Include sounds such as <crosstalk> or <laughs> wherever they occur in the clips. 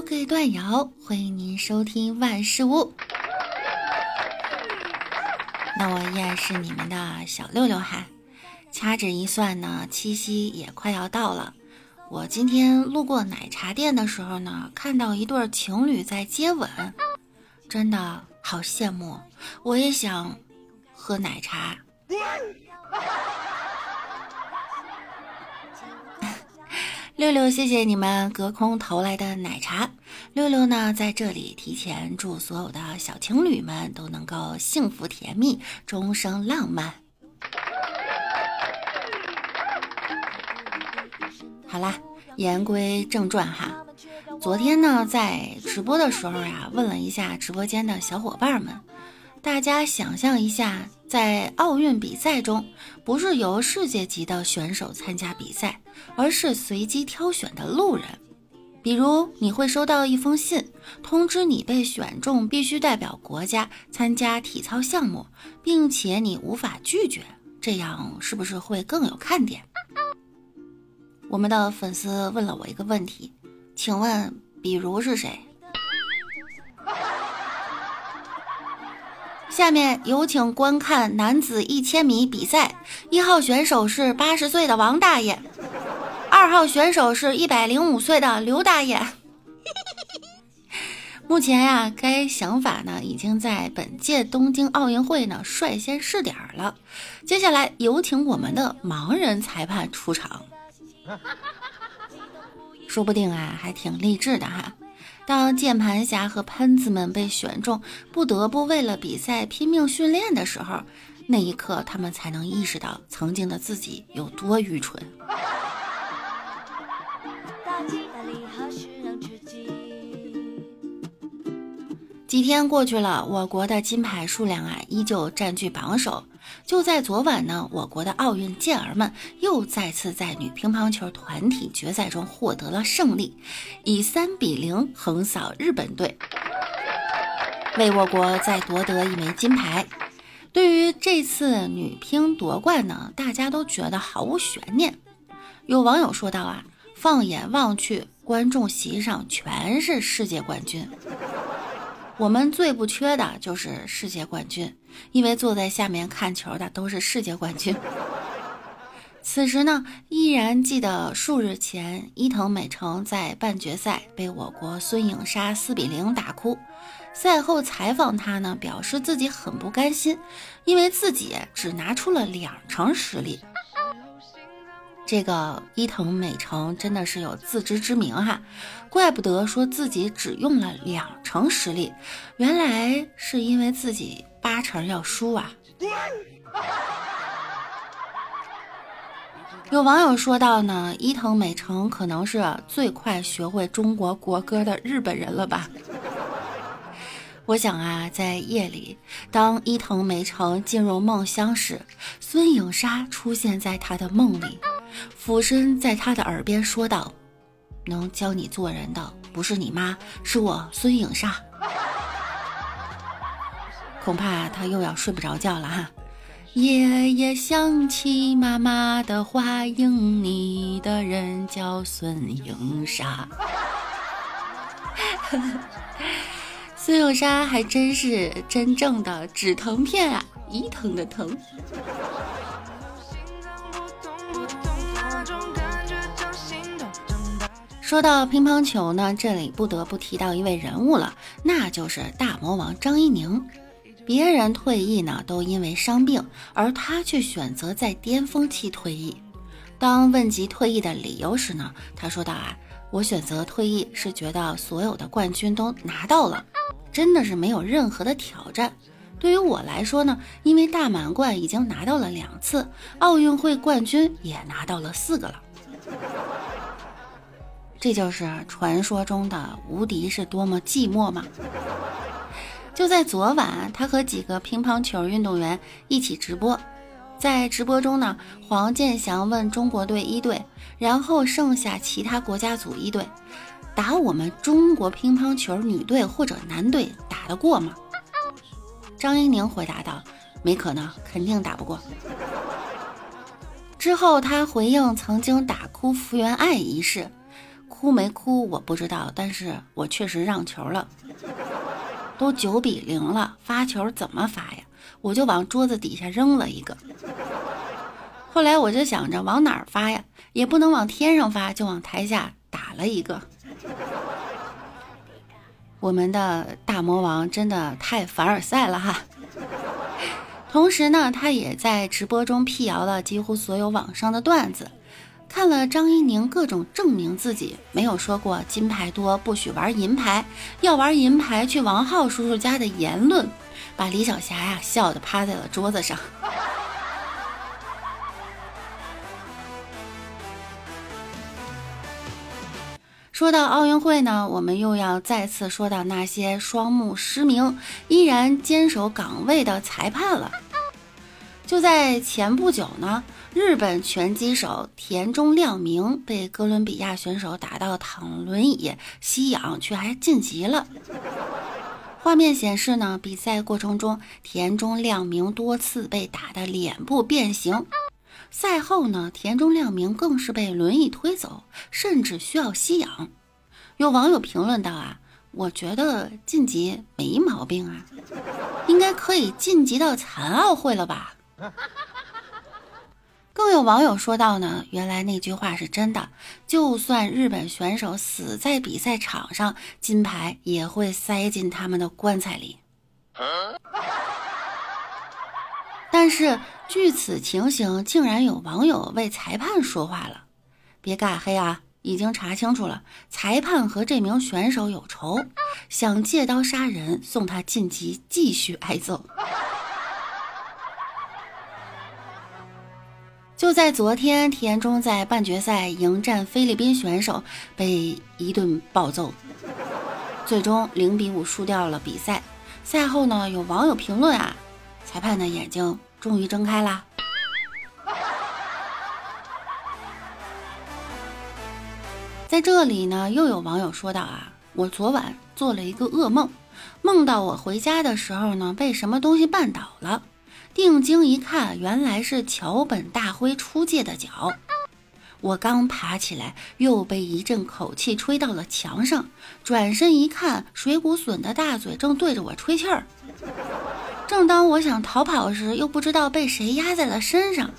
Hello，各位段友，欢迎您收听万事屋。那我依然是你们的小六六哈。掐指一算呢，七夕也快要到了。我今天路过奶茶店的时候呢，看到一对情侣在接吻，真的好羡慕，我也想喝奶茶。六六，谢谢你们隔空投来的奶茶。六六呢，在这里提前祝所有的小情侣们都能够幸福甜蜜，终生浪漫。好啦，言归正传哈。昨天呢，在直播的时候呀，问了一下直播间的小伙伴们，大家想象一下。在奥运比赛中，不是由世界级的选手参加比赛，而是随机挑选的路人。比如，你会收到一封信，通知你被选中，必须代表国家参加体操项目，并且你无法拒绝。这样是不是会更有看点？我们的粉丝问了我一个问题，请问，比如是谁？下面有请观看男子一千米比赛，一号选手是八十岁的王大爷，二号选手是一百零五岁的刘大爷。<laughs> 目前呀，该想法呢已经在本届东京奥运会呢率先试点了。接下来有请我们的盲人裁判出场，<laughs> 说不定啊还挺励志的哈。当键盘侠和喷子们被选中，不得不为了比赛拼命训练的时候，那一刻他们才能意识到曾经的自己有多愚蠢。几天过去了，我国的金牌数量啊依旧占据榜首。就在昨晚呢，我国的奥运健儿们又再次在女乒乓球团体决赛中获得了胜利，以三比零横扫日本队，为我国再夺得一枚金牌。对于这次女乒夺冠呢，大家都觉得毫无悬念。有网友说道啊，放眼望去，观众席上全是世界冠军。我们最不缺的就是世界冠军，因为坐在下面看球的都是世界冠军。<laughs> 此时呢，依然记得数日前伊藤美诚在半决赛被我国孙颖莎四比零打哭。赛后采访她呢，表示自己很不甘心，因为自己只拿出了两成实力。这个伊藤美诚真的是有自知之明哈，怪不得说自己只用了两成实力，原来是因为自己八成要输啊。有网友说到呢，伊藤美诚可能是最快学会中国国歌的日本人了吧？我想啊，在夜里，当伊藤美诚进入梦乡时，孙颖莎出现在他的梦里。俯身在他的耳边说道：“能教你做人的不是你妈，是我孙颖莎。恐怕他又要睡不着觉了哈。”夜夜想起妈妈的话，应你的人叫孙颖莎。<laughs> 孙颖莎还真是真正的止疼片啊，一疼的疼。说到乒乓球呢，这里不得不提到一位人物了，那就是大魔王张怡宁。别人退役呢，都因为伤病，而他却选择在巅峰期退役。当问及退役的理由时呢，他说道啊，我选择退役是觉得所有的冠军都拿到了，真的是没有任何的挑战。对于我来说呢，因为大满贯已经拿到了两次，奥运会冠军也拿到了四个了。这就是传说中的无敌是多么寂寞吗？就在昨晚，他和几个乒乓球运动员一起直播，在直播中呢，黄健翔问中国队一队，然后剩下其他国家组一队，打我们中国乒乓球女队或者男队打得过吗？张怡宁回答道：“没可能，肯定打不过。”之后他回应曾经打哭福原爱一事。哭没哭我不知道，但是我确实让球了。都九比零了，发球怎么发呀？我就往桌子底下扔了一个。后来我就想着往哪儿发呀，也不能往天上发，就往台下打了一个。我们的大魔王真的太凡尔赛了哈。同时呢，他也在直播中辟谣了几乎所有网上的段子。看了张怡宁各种证明自己没有说过金牌多不许玩银牌，要玩银牌去王浩叔叔家的言论，把李晓霞呀笑得趴在了桌子上。<laughs> 说到奥运会呢，我们又要再次说到那些双目失明依然坚守岗位的裁判了。就在前不久呢。日本拳击手田中亮明被哥伦比亚选手打到躺轮椅吸氧，却还晋级了。画面显示呢，比赛过程中田中亮明多次被打的脸部变形。赛后呢，田中亮明更是被轮椅推走，甚至需要吸氧。有网友评论道：“啊，我觉得晋级没毛病啊，应该可以晋级到残奥会了吧。” <laughs> 更有网友说到呢，原来那句话是真的，就算日本选手死在比赛场上，金牌也会塞进他们的棺材里。但是据此情形，竟然有网友为裁判说话了，别尬黑啊！已经查清楚了，裁判和这名选手有仇，想借刀杀人，送他晋级，继续挨揍。就在昨天，田中在半决赛迎战菲律宾选手，被一顿暴揍，最终零比五输掉了比赛。赛后呢，有网友评论啊，裁判的眼睛终于睁开啦。在这里呢，又有网友说道啊，我昨晚做了一个噩梦，梦到我回家的时候呢，被什么东西绊倒了。定睛一看，原来是桥本大辉出界的脚。我刚爬起来，又被一阵口气吹到了墙上。转身一看，水谷隼的大嘴正对着我吹气儿。正当我想逃跑时，又不知道被谁压在了身上。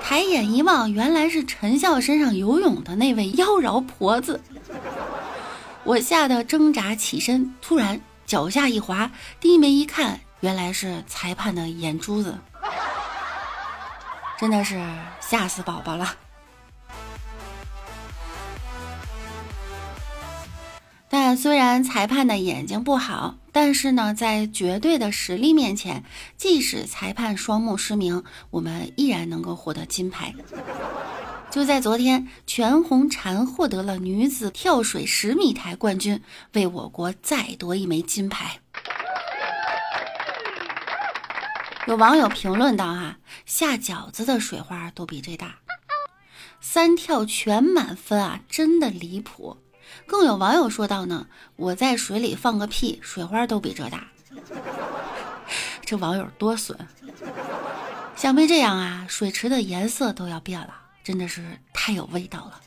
抬眼一望，原来是陈笑身上游泳的那位妖娆婆子。我吓得挣扎起身，突然脚下一滑，低眉一看。原来是裁判的眼珠子，真的是吓死宝宝了。但虽然裁判的眼睛不好，但是呢，在绝对的实力面前，即使裁判双目失明，我们依然能够获得金牌。就在昨天，全红婵获得了女子跳水十米台冠军，为我国再夺一枚金牌。有网友评论道：“哈，下饺子的水花都比这大，三跳全满分啊，真的离谱。”更有网友说道：“呢，我在水里放个屁，水花都比这大。<laughs> ”这网友多损，想必这样啊，水池的颜色都要变了，真的是太有味道了。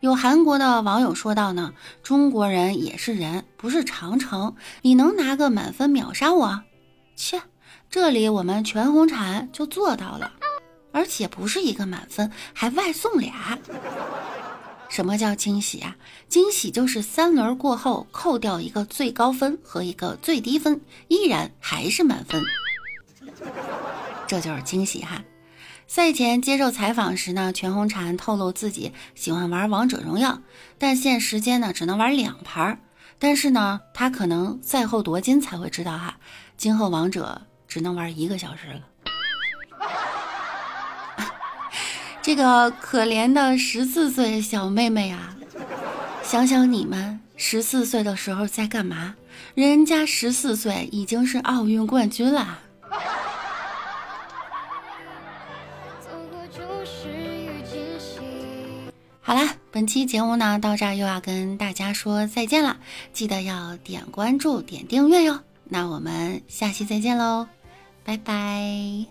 有韩国的网友说到呢，中国人也是人，不是长城。你能拿个满分秒杀我？切，这里我们全红婵就做到了，而且不是一个满分，还外送俩。什么叫惊喜啊？惊喜就是三轮过后扣掉一个最高分和一个最低分，依然还是满分，这就是惊喜哈。赛前接受采访时呢，全红婵透露自己喜欢玩王者荣耀，但限时间呢只能玩两盘。但是呢，他可能赛后夺金才会知道哈，今后王者只能玩一个小时了。<laughs> 这个可怜的十四岁小妹妹啊，想想你们十四岁的时候在干嘛？人家十四岁已经是奥运冠军了。好啦，本期节目呢到这儿又要跟大家说再见了，记得要点关注、点订阅哟。那我们下期再见喽，拜拜。